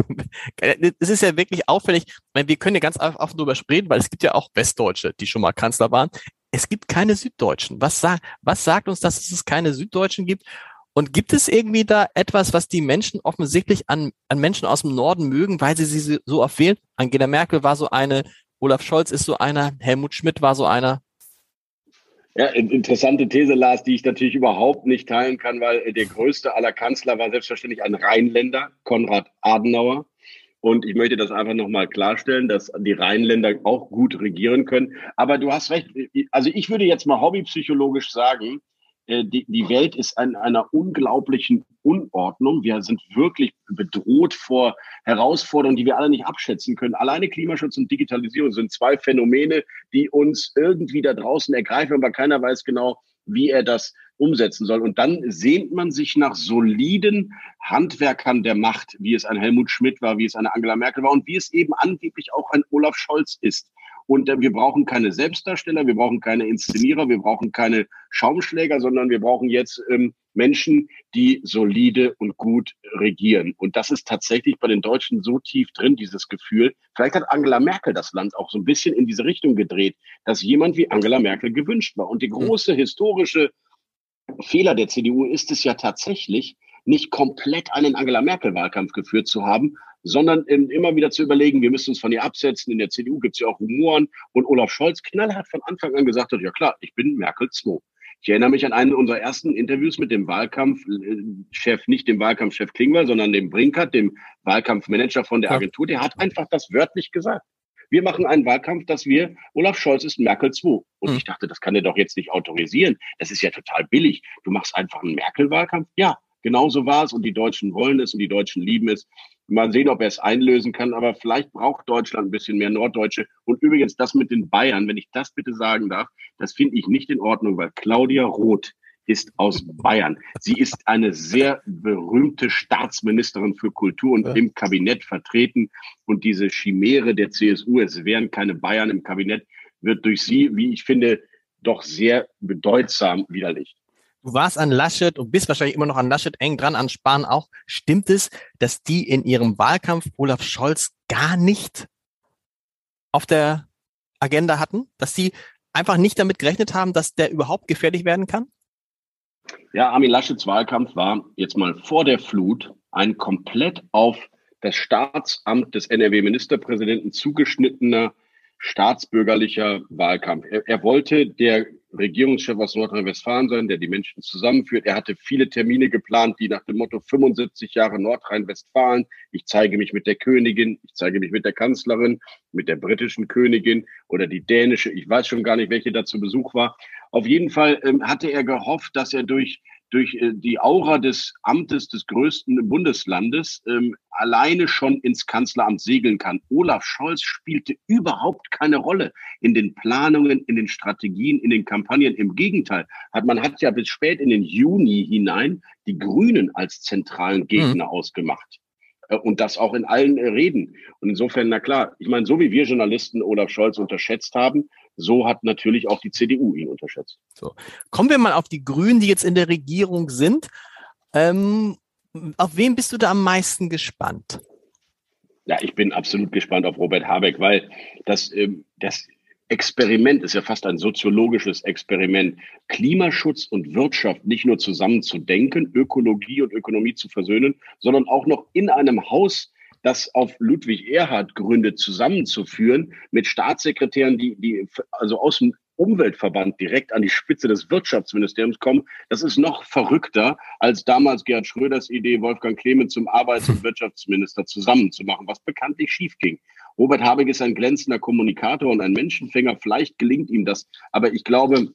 es ist ja wirklich auffällig, wir können ja ganz offen drüber sprechen, weil es gibt ja auch Westdeutsche, die schon mal Kanzler waren. Es gibt keine Süddeutschen. Was, sagt, was sagt uns, dass es keine Süddeutschen gibt? Und gibt es irgendwie da etwas, was die Menschen offensichtlich an, an Menschen aus dem Norden mögen, weil sie sie so oft? Angela Merkel war so eine, Olaf Scholz ist so einer, Helmut Schmidt war so einer. Ja, interessante These, Lars, die ich natürlich überhaupt nicht teilen kann, weil äh, der größte aller Kanzler war selbstverständlich ein Rheinländer, Konrad Adenauer. Und ich möchte das einfach nochmal klarstellen, dass die Rheinländer auch gut regieren können. Aber du hast recht. Also ich würde jetzt mal hobbypsychologisch sagen, die, die Welt ist in einer unglaublichen Unordnung. Wir sind wirklich bedroht vor Herausforderungen, die wir alle nicht abschätzen können. Alleine Klimaschutz und Digitalisierung sind zwei Phänomene, die uns irgendwie da draußen ergreifen, aber keiner weiß genau, wie er das umsetzen soll. Und dann sehnt man sich nach soliden Handwerkern der Macht, wie es ein Helmut Schmidt war, wie es eine Angela Merkel war und wie es eben angeblich auch ein Olaf Scholz ist. Und äh, wir brauchen keine Selbstdarsteller, wir brauchen keine Inszenierer, wir brauchen keine Schaumschläger, sondern wir brauchen jetzt ähm, Menschen, die solide und gut regieren. Und das ist tatsächlich bei den Deutschen so tief drin, dieses Gefühl. Vielleicht hat Angela Merkel das Land auch so ein bisschen in diese Richtung gedreht, dass jemand wie Angela Merkel gewünscht war. Und die hm. große historische Fehler der CDU ist es ja tatsächlich, nicht komplett einen Angela Merkel-Wahlkampf geführt zu haben, sondern immer wieder zu überlegen, wir müssen uns von ihr absetzen. In der CDU gibt es ja auch Humoren. Und Olaf Scholz knallhart von Anfang an gesagt hat, ja klar, ich bin Merkel 2. Ich erinnere mich an einen unserer ersten Interviews mit dem Wahlkampfchef, nicht dem Wahlkampfchef Klingler, sondern dem Brinkert, dem Wahlkampfmanager von der Agentur. Der hat einfach das wörtlich gesagt. Wir machen einen Wahlkampf, dass wir, Olaf Scholz ist Merkel 2. Und mhm. ich dachte, das kann er doch jetzt nicht autorisieren. Das ist ja total billig. Du machst einfach einen Merkel-Wahlkampf. Ja, genau so war es und die Deutschen wollen es und die Deutschen lieben es. Mal sehen, ob er es einlösen kann, aber vielleicht braucht Deutschland ein bisschen mehr Norddeutsche. Und übrigens, das mit den Bayern, wenn ich das bitte sagen darf, das finde ich nicht in Ordnung, weil Claudia Roth ist aus Bayern. Sie ist eine sehr berühmte Staatsministerin für Kultur und ja. im Kabinett vertreten. Und diese Chimäre der CSU, es wären keine Bayern im Kabinett, wird durch sie, wie ich finde, doch sehr bedeutsam widerlegt. Du warst an Laschet und bist wahrscheinlich immer noch an Laschet eng dran, an Spahn auch. Stimmt es, dass die in ihrem Wahlkampf Olaf Scholz gar nicht auf der Agenda hatten? Dass die einfach nicht damit gerechnet haben, dass der überhaupt gefährlich werden kann? Ja, Armin Laschets Wahlkampf war jetzt mal vor der Flut ein komplett auf das Staatsamt des NRW-Ministerpräsidenten zugeschnittener staatsbürgerlicher Wahlkampf. Er, er, wollte der Regierungschef aus Nordrhein-Westfalen sein, der die Menschen zusammenführt. Er hatte viele Termine geplant, die nach dem Motto 75 Jahre Nordrhein-Westfalen, ich zeige mich mit der Königin, ich zeige mich mit der Kanzlerin, mit der britischen Königin oder die dänische, ich weiß schon gar nicht, welche da zu Besuch war. Auf jeden Fall ähm, hatte er gehofft, dass er durch durch äh, die Aura des Amtes des größten Bundeslandes ähm, alleine schon ins Kanzleramt segeln kann. Olaf Scholz spielte überhaupt keine Rolle in den Planungen, in den Strategien, in den Kampagnen. Im Gegenteil, hat man hat ja bis spät in den Juni hinein die Grünen als zentralen Gegner mhm. ausgemacht. Äh, und das auch in allen äh, Reden. Und insofern, na klar, ich meine, so wie wir Journalisten Olaf Scholz unterschätzt haben, so hat natürlich auch die CDU ihn unterschätzt. So. Kommen wir mal auf die Grünen, die jetzt in der Regierung sind. Ähm, auf wen bist du da am meisten gespannt? Ja, ich bin absolut gespannt auf Robert Habeck, weil das, ähm, das Experiment ist ja fast ein soziologisches Experiment, Klimaschutz und Wirtschaft nicht nur zusammen zu denken, Ökologie und Ökonomie zu versöhnen, sondern auch noch in einem Haus das auf Ludwig Erhard gründet, zusammenzuführen mit Staatssekretären, die, die also aus dem Umweltverband direkt an die Spitze des Wirtschaftsministeriums kommen, das ist noch verrückter als damals Gerhard Schröders Idee, Wolfgang Clemens zum Arbeits- und Wirtschaftsminister zusammenzumachen, was bekanntlich schief ging. Robert Habeck ist ein glänzender Kommunikator und ein Menschenfänger. Vielleicht gelingt ihm das. Aber ich glaube,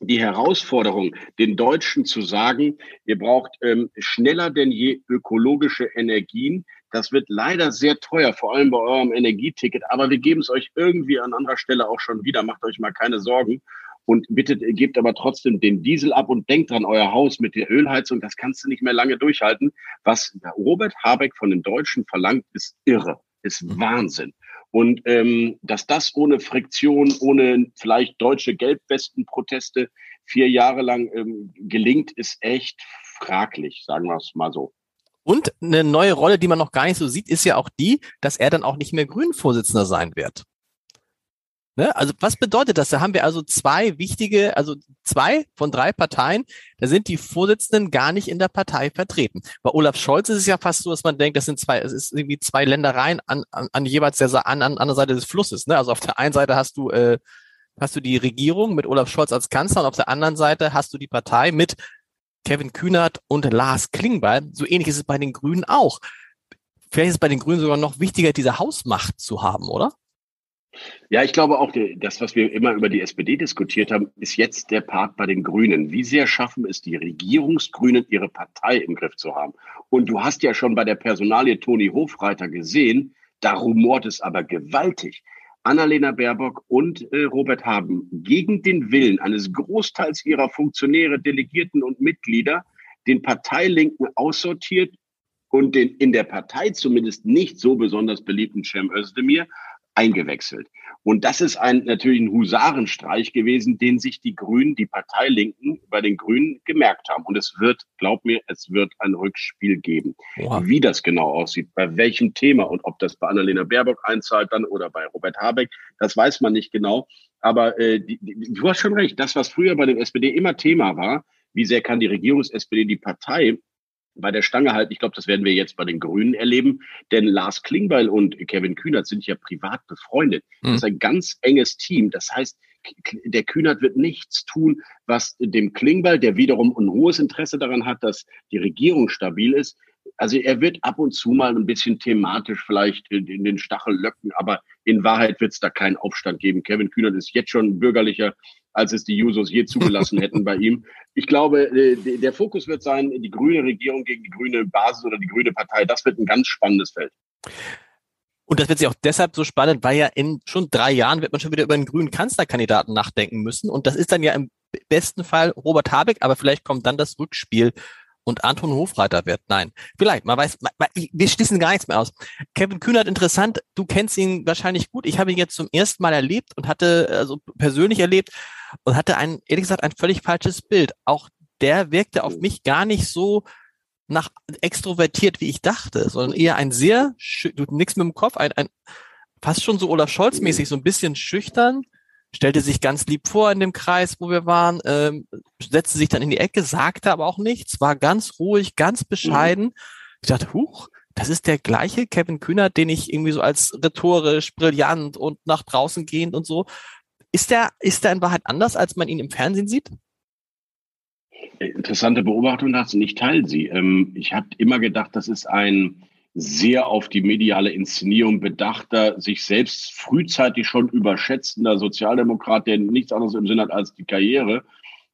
die Herausforderung, den Deutschen zu sagen, ihr braucht ähm, schneller denn je ökologische Energien. Das wird leider sehr teuer, vor allem bei eurem Energieticket. Aber wir geben es euch irgendwie an anderer Stelle auch schon wieder. Macht euch mal keine Sorgen. Und bitte gebt aber trotzdem den Diesel ab und denkt dran, euer Haus mit der Ölheizung, das kannst du nicht mehr lange durchhalten. Was Robert Habeck von den Deutschen verlangt, ist irre, ist mhm. Wahnsinn. Und ähm, dass das ohne Friktion, ohne vielleicht deutsche Gelbwesten-Proteste vier Jahre lang ähm, gelingt, ist echt fraglich, sagen wir es mal so. Und eine neue Rolle, die man noch gar nicht so sieht, ist ja auch die, dass er dann auch nicht mehr Grünen-Vorsitzender sein wird. Ne? Also was bedeutet das? Da haben wir also zwei wichtige, also zwei von drei Parteien, da sind die Vorsitzenden gar nicht in der Partei vertreten. Bei Olaf Scholz ist es ja fast so, dass man denkt, das sind zwei, es ist irgendwie zwei Ländereien an, an, an jeweils der an, an, an der Seite des Flusses. Ne? Also auf der einen Seite hast du äh, hast du die Regierung mit Olaf Scholz als Kanzler und auf der anderen Seite hast du die Partei mit Kevin Kühnert und Lars Klingbeil. So ähnlich ist es bei den Grünen auch. Vielleicht ist es bei den Grünen sogar noch wichtiger, diese Hausmacht zu haben, oder? Ja, ich glaube auch, das, was wir immer über die SPD diskutiert haben, ist jetzt der Part bei den Grünen. Wie sehr schaffen es die Regierungsgrünen, ihre Partei im Griff zu haben? Und du hast ja schon bei der Personalie Toni Hofreiter gesehen, da rumort es aber gewaltig. Annalena Baerbock und äh, Robert haben gegen den Willen eines Großteils ihrer Funktionäre, Delegierten und Mitglieder den Parteilinken aussortiert und den in der Partei zumindest nicht so besonders beliebten Cem Özdemir eingewechselt. Und das ist ein natürlich ein Husarenstreich gewesen, den sich die Grünen, die Parteilinken bei den Grünen gemerkt haben. Und es wird, glaub mir, es wird ein Rückspiel geben. Wow. Wie das genau aussieht, bei welchem Thema und ob das bei Annalena Baerbock einzahlt dann oder bei Robert Habeck, das weiß man nicht genau. Aber äh, die, die, du hast schon recht, das, was früher bei dem SPD immer Thema war, wie sehr kann die Regierungs-SPD die Partei bei der Stange halten. Ich glaube, das werden wir jetzt bei den Grünen erleben, denn Lars Klingbeil und Kevin Kühnert sind ja privat befreundet. Mhm. Das ist ein ganz enges Team. Das heißt, der Kühnert wird nichts tun, was dem Klingbeil, der wiederum ein hohes Interesse daran hat, dass die Regierung stabil ist, also er wird ab und zu mal ein bisschen thematisch vielleicht in, den Stachel löcken, aber in Wahrheit wird es da keinen Aufstand geben. Kevin Kühnert ist jetzt schon bürgerlicher, als es die Jusos je zugelassen hätten bei ihm. Ich glaube, äh, der Fokus wird sein, die grüne Regierung gegen die grüne Basis oder die grüne Partei. Das wird ein ganz spannendes Feld. Und das wird sich auch deshalb so spannend, weil ja in schon drei Jahren wird man schon wieder über einen grünen Kanzlerkandidaten nachdenken müssen. Und das ist dann ja im besten Fall Robert Habeck, aber vielleicht kommt dann das Rückspiel und Anton Hofreiter wird. Nein, vielleicht, man weiß, man, man, wir schließen gar nichts mehr aus. Kevin Kühnert, interessant, du kennst ihn wahrscheinlich gut. Ich habe ihn jetzt zum ersten Mal erlebt und hatte, also persönlich erlebt und hatte ein, ehrlich gesagt, ein völlig falsches Bild. Auch der wirkte auf mich gar nicht so nach extrovertiert, wie ich dachte, sondern eher ein sehr, du nix mit dem Kopf, ein, ein fast schon so Olaf Scholz-mäßig, so ein bisschen schüchtern, stellte sich ganz lieb vor in dem Kreis, wo wir waren, ähm, setzte sich dann in die Ecke, sagte aber auch nichts, war ganz ruhig, ganz bescheiden. Mhm. Ich dachte, huch, das ist der gleiche Kevin Kühnert, den ich irgendwie so als rhetorisch, brillant und nach draußen gehend und so. Ist der, ist der in Wahrheit anders, als man ihn im Fernsehen sieht? Interessante Beobachtung dazu. Ich teile sie. Ähm, ich habe immer gedacht, das ist ein sehr auf die mediale Inszenierung bedachter, sich selbst frühzeitig schon überschätzender Sozialdemokrat, der nichts anderes im Sinn hat als die Karriere.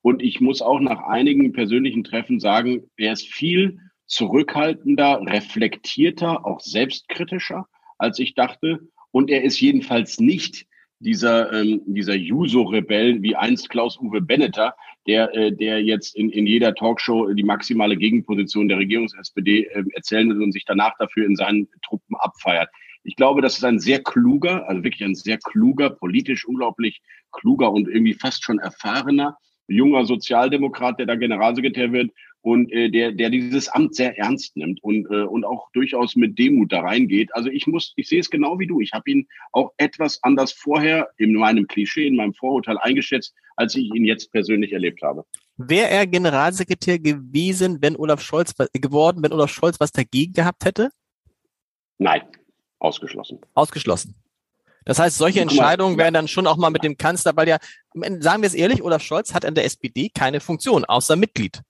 Und ich muss auch nach einigen persönlichen Treffen sagen, er ist viel zurückhaltender, reflektierter, auch selbstkritischer, als ich dachte. Und er ist jedenfalls nicht dieser, ähm, dieser Juso-Rebell wie einst Klaus-Uwe Bennetter, der, äh, der jetzt in, in jeder Talkshow die maximale Gegenposition der Regierungs-SPD äh, erzählen will und sich danach dafür in seinen Truppen abfeiert. Ich glaube, das ist ein sehr kluger, also wirklich ein sehr kluger, politisch unglaublich kluger und irgendwie fast schon erfahrener junger Sozialdemokrat, der da Generalsekretär wird und äh, der, der dieses Amt sehr ernst nimmt und, äh, und auch durchaus mit Demut da reingeht. Also ich muss, ich sehe es genau wie du. Ich habe ihn auch etwas anders vorher in meinem Klischee, in meinem Vorurteil eingeschätzt, als ich ihn jetzt persönlich erlebt habe. Wäre er Generalsekretär gewesen, wenn Olaf Scholz geworden, wenn Olaf Scholz was dagegen gehabt hätte? Nein, ausgeschlossen. Ausgeschlossen. Das heißt, solche Entscheidungen wären dann schon auch mal mit dem Kanzler, weil ja, sagen wir es ehrlich, Olaf Scholz hat an der SPD keine Funktion, außer Mitglied.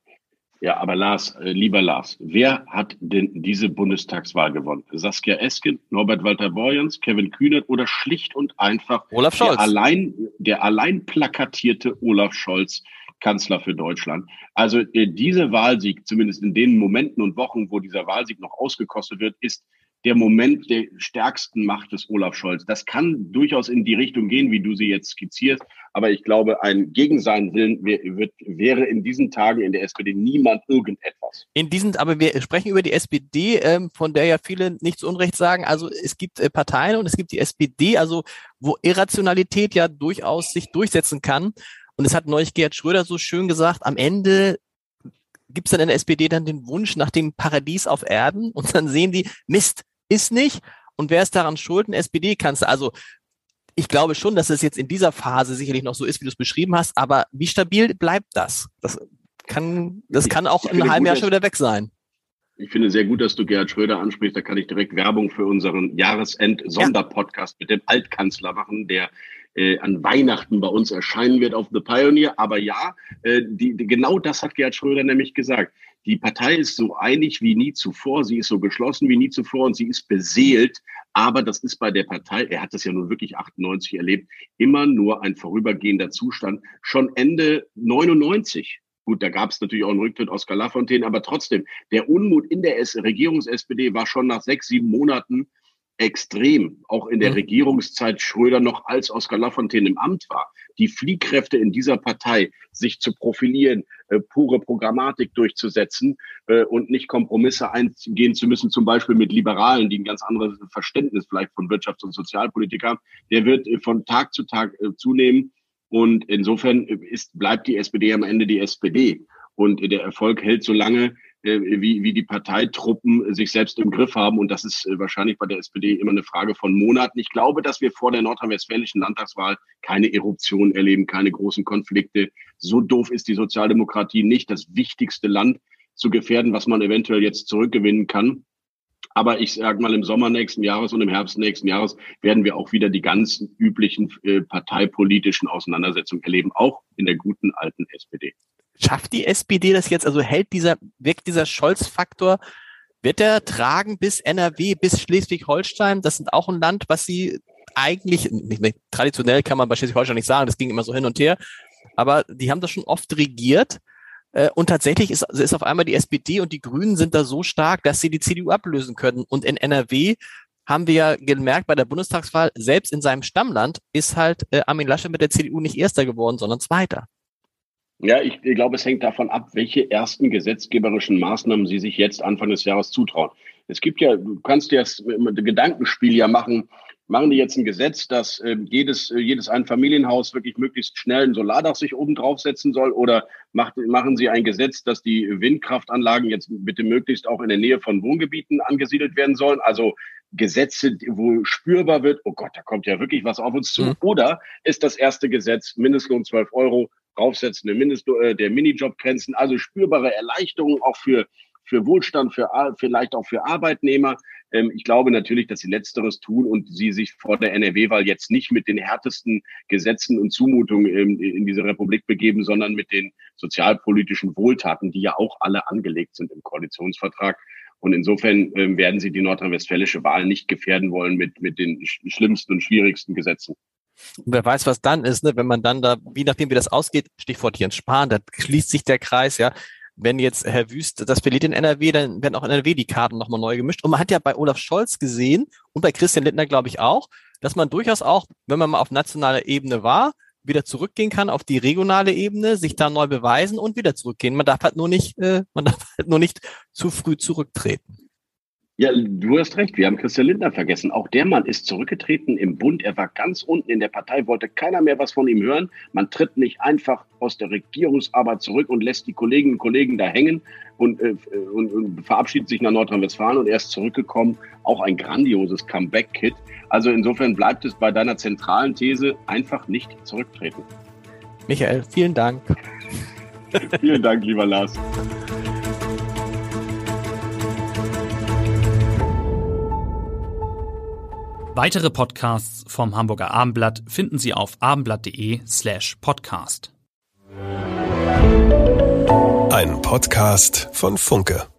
Ja, aber Lars, äh, lieber Lars, wer hat denn diese Bundestagswahl gewonnen? Saskia Esken, Norbert Walter Borjans, Kevin Kühnert oder schlicht und einfach Olaf Scholz. Der allein, der allein plakatierte Olaf Scholz, Kanzler für Deutschland. Also äh, diese Wahlsieg, zumindest in den Momenten und Wochen, wo dieser Wahlsieg noch ausgekostet wird, ist der Moment der stärksten Macht des Olaf Scholz. Das kann durchaus in die Richtung gehen, wie du sie jetzt skizzierst. Aber ich glaube, ein gegen seinen Willen wird, wäre in diesen Tagen in der SPD niemand irgendetwas. In diesen, aber wir sprechen über die SPD, ähm, von der ja viele nicht zu Unrecht sagen. Also es gibt äh, Parteien und es gibt die SPD, also wo Irrationalität ja durchaus sich durchsetzen kann. Und es hat neulich Gerhard Schröder so schön gesagt, am Ende gibt es dann in der SPD dann den Wunsch nach dem Paradies auf Erden und dann sehen die, Mist, ist nicht. Und wer ist daran schuld? Ein SPD-Kanzler. Also ich glaube schon, dass es jetzt in dieser Phase sicherlich noch so ist, wie du es beschrieben hast, aber wie stabil bleibt das? Das kann, das kann auch in einem halben Jahr schon wieder weg sein. Ich finde sehr gut, dass du Gerhard Schröder ansprichst. Da kann ich direkt Werbung für unseren Jahresend-Sonderpodcast ja. mit dem Altkanzler machen, der äh, an Weihnachten bei uns erscheinen wird auf The Pioneer. Aber ja, äh, die, die, genau das hat Gerhard Schröder nämlich gesagt. Die Partei ist so einig wie nie zuvor, sie ist so geschlossen wie nie zuvor und sie ist beseelt. Aber das ist bei der Partei, er hat das ja nun wirklich 98 erlebt, immer nur ein vorübergehender Zustand. Schon Ende 99 Gut, da gab es natürlich auch einen Rücktritt Oskar Lafontaine, aber trotzdem, der Unmut in der Regierungs-SPD war schon nach sechs, sieben Monaten extrem, auch in der mhm. Regierungszeit Schröder noch als Oskar Lafontaine im Amt war. Die Fliehkräfte in dieser Partei, sich zu profilieren, äh, pure Programmatik durchzusetzen äh, und nicht Kompromisse eingehen zu müssen, zum Beispiel mit Liberalen, die ein ganz anderes Verständnis vielleicht von Wirtschafts- und Sozialpolitik haben, der wird äh, von Tag zu Tag äh, zunehmen. Und insofern ist, bleibt die SPD am Ende die SPD. Und der Erfolg hält so lange, äh, wie, wie die Parteitruppen sich selbst im Griff haben. Und das ist äh, wahrscheinlich bei der SPD immer eine Frage von Monaten. Ich glaube, dass wir vor der nordrhein-westfälischen Landtagswahl keine Eruption erleben, keine großen Konflikte. So doof ist die Sozialdemokratie nicht, das wichtigste Land zu gefährden, was man eventuell jetzt zurückgewinnen kann. Aber ich sage mal, im Sommer nächsten Jahres und im Herbst nächsten Jahres werden wir auch wieder die ganzen üblichen äh, parteipolitischen Auseinandersetzungen erleben, auch in der guten alten SPD. Schafft die SPD das jetzt? Also hält dieser, wirkt dieser Scholz-Faktor, wird er tragen bis NRW, bis Schleswig-Holstein? Das sind auch ein Land, was sie eigentlich, nicht, nicht, traditionell kann man bei Schleswig-Holstein nicht sagen, das ging immer so hin und her, aber die haben das schon oft regiert. Äh, und tatsächlich ist, ist auf einmal die SPD und die Grünen sind da so stark, dass sie die CDU ablösen können. Und in NRW haben wir ja gemerkt bei der Bundestagswahl, selbst in seinem Stammland ist halt äh, Armin Lasche mit der CDU nicht Erster geworden, sondern Zweiter. Ja, ich, ich glaube, es hängt davon ab, welche ersten gesetzgeberischen Maßnahmen Sie sich jetzt Anfang des Jahres zutrauen. Es gibt ja, du kannst dir das Gedankenspiel ja machen, machen die jetzt ein Gesetz, dass äh, jedes, äh, jedes Einfamilienhaus wirklich möglichst schnell ein Solardach sich oben draufsetzen soll oder macht, machen sie ein Gesetz, dass die Windkraftanlagen jetzt bitte möglichst auch in der Nähe von Wohngebieten angesiedelt werden sollen? Also Gesetze, wo spürbar wird, oh Gott, da kommt ja wirklich was auf uns zu. Mhm. Oder ist das erste Gesetz Mindestlohn 12 Euro, draufsetzen der, Mindest, äh, der Minijobgrenzen, also spürbare Erleichterungen auch für, für Wohlstand, für, vielleicht auch für Arbeitnehmer. Ähm, ich glaube natürlich, dass sie Letzteres tun und sie sich vor der NRW-Wahl jetzt nicht mit den härtesten Gesetzen und Zumutungen in, in diese Republik begeben, sondern mit den sozialpolitischen Wohltaten, die ja auch alle angelegt sind im Koalitionsvertrag. Und insofern äh, werden sie die nordrhein-westfälische Wahl nicht gefährden wollen mit, mit den sch schlimmsten und schwierigsten Gesetzen. Und wer weiß, was dann ist, ne? wenn man dann da, wie nachdem wie das ausgeht, Stichwort Jens Spahn, da schließt sich der Kreis, ja, wenn jetzt Herr Wüst das verliert in NRW, dann werden auch in NRW die Karten nochmal neu gemischt. Und man hat ja bei Olaf Scholz gesehen und bei Christian Lindner, glaube ich, auch, dass man durchaus auch, wenn man mal auf nationaler Ebene war, wieder zurückgehen kann auf die regionale Ebene, sich da neu beweisen und wieder zurückgehen. Man darf halt nur nicht, äh, man darf halt nur nicht zu früh zurücktreten. Ja, du hast recht. Wir haben Christian Lindner vergessen. Auch der Mann ist zurückgetreten im Bund. Er war ganz unten in der Partei, wollte keiner mehr was von ihm hören. Man tritt nicht einfach aus der Regierungsarbeit zurück und lässt die Kolleginnen und Kollegen da hängen und, äh, und, und verabschiedet sich nach Nordrhein-Westfalen und er ist zurückgekommen. Auch ein grandioses Comeback-Kit. Also insofern bleibt es bei deiner zentralen These einfach nicht zurücktreten. Michael, vielen Dank. vielen Dank, lieber Lars. Weitere Podcasts vom Hamburger Abendblatt finden Sie auf abendblatt.de slash podcast. Ein Podcast von Funke.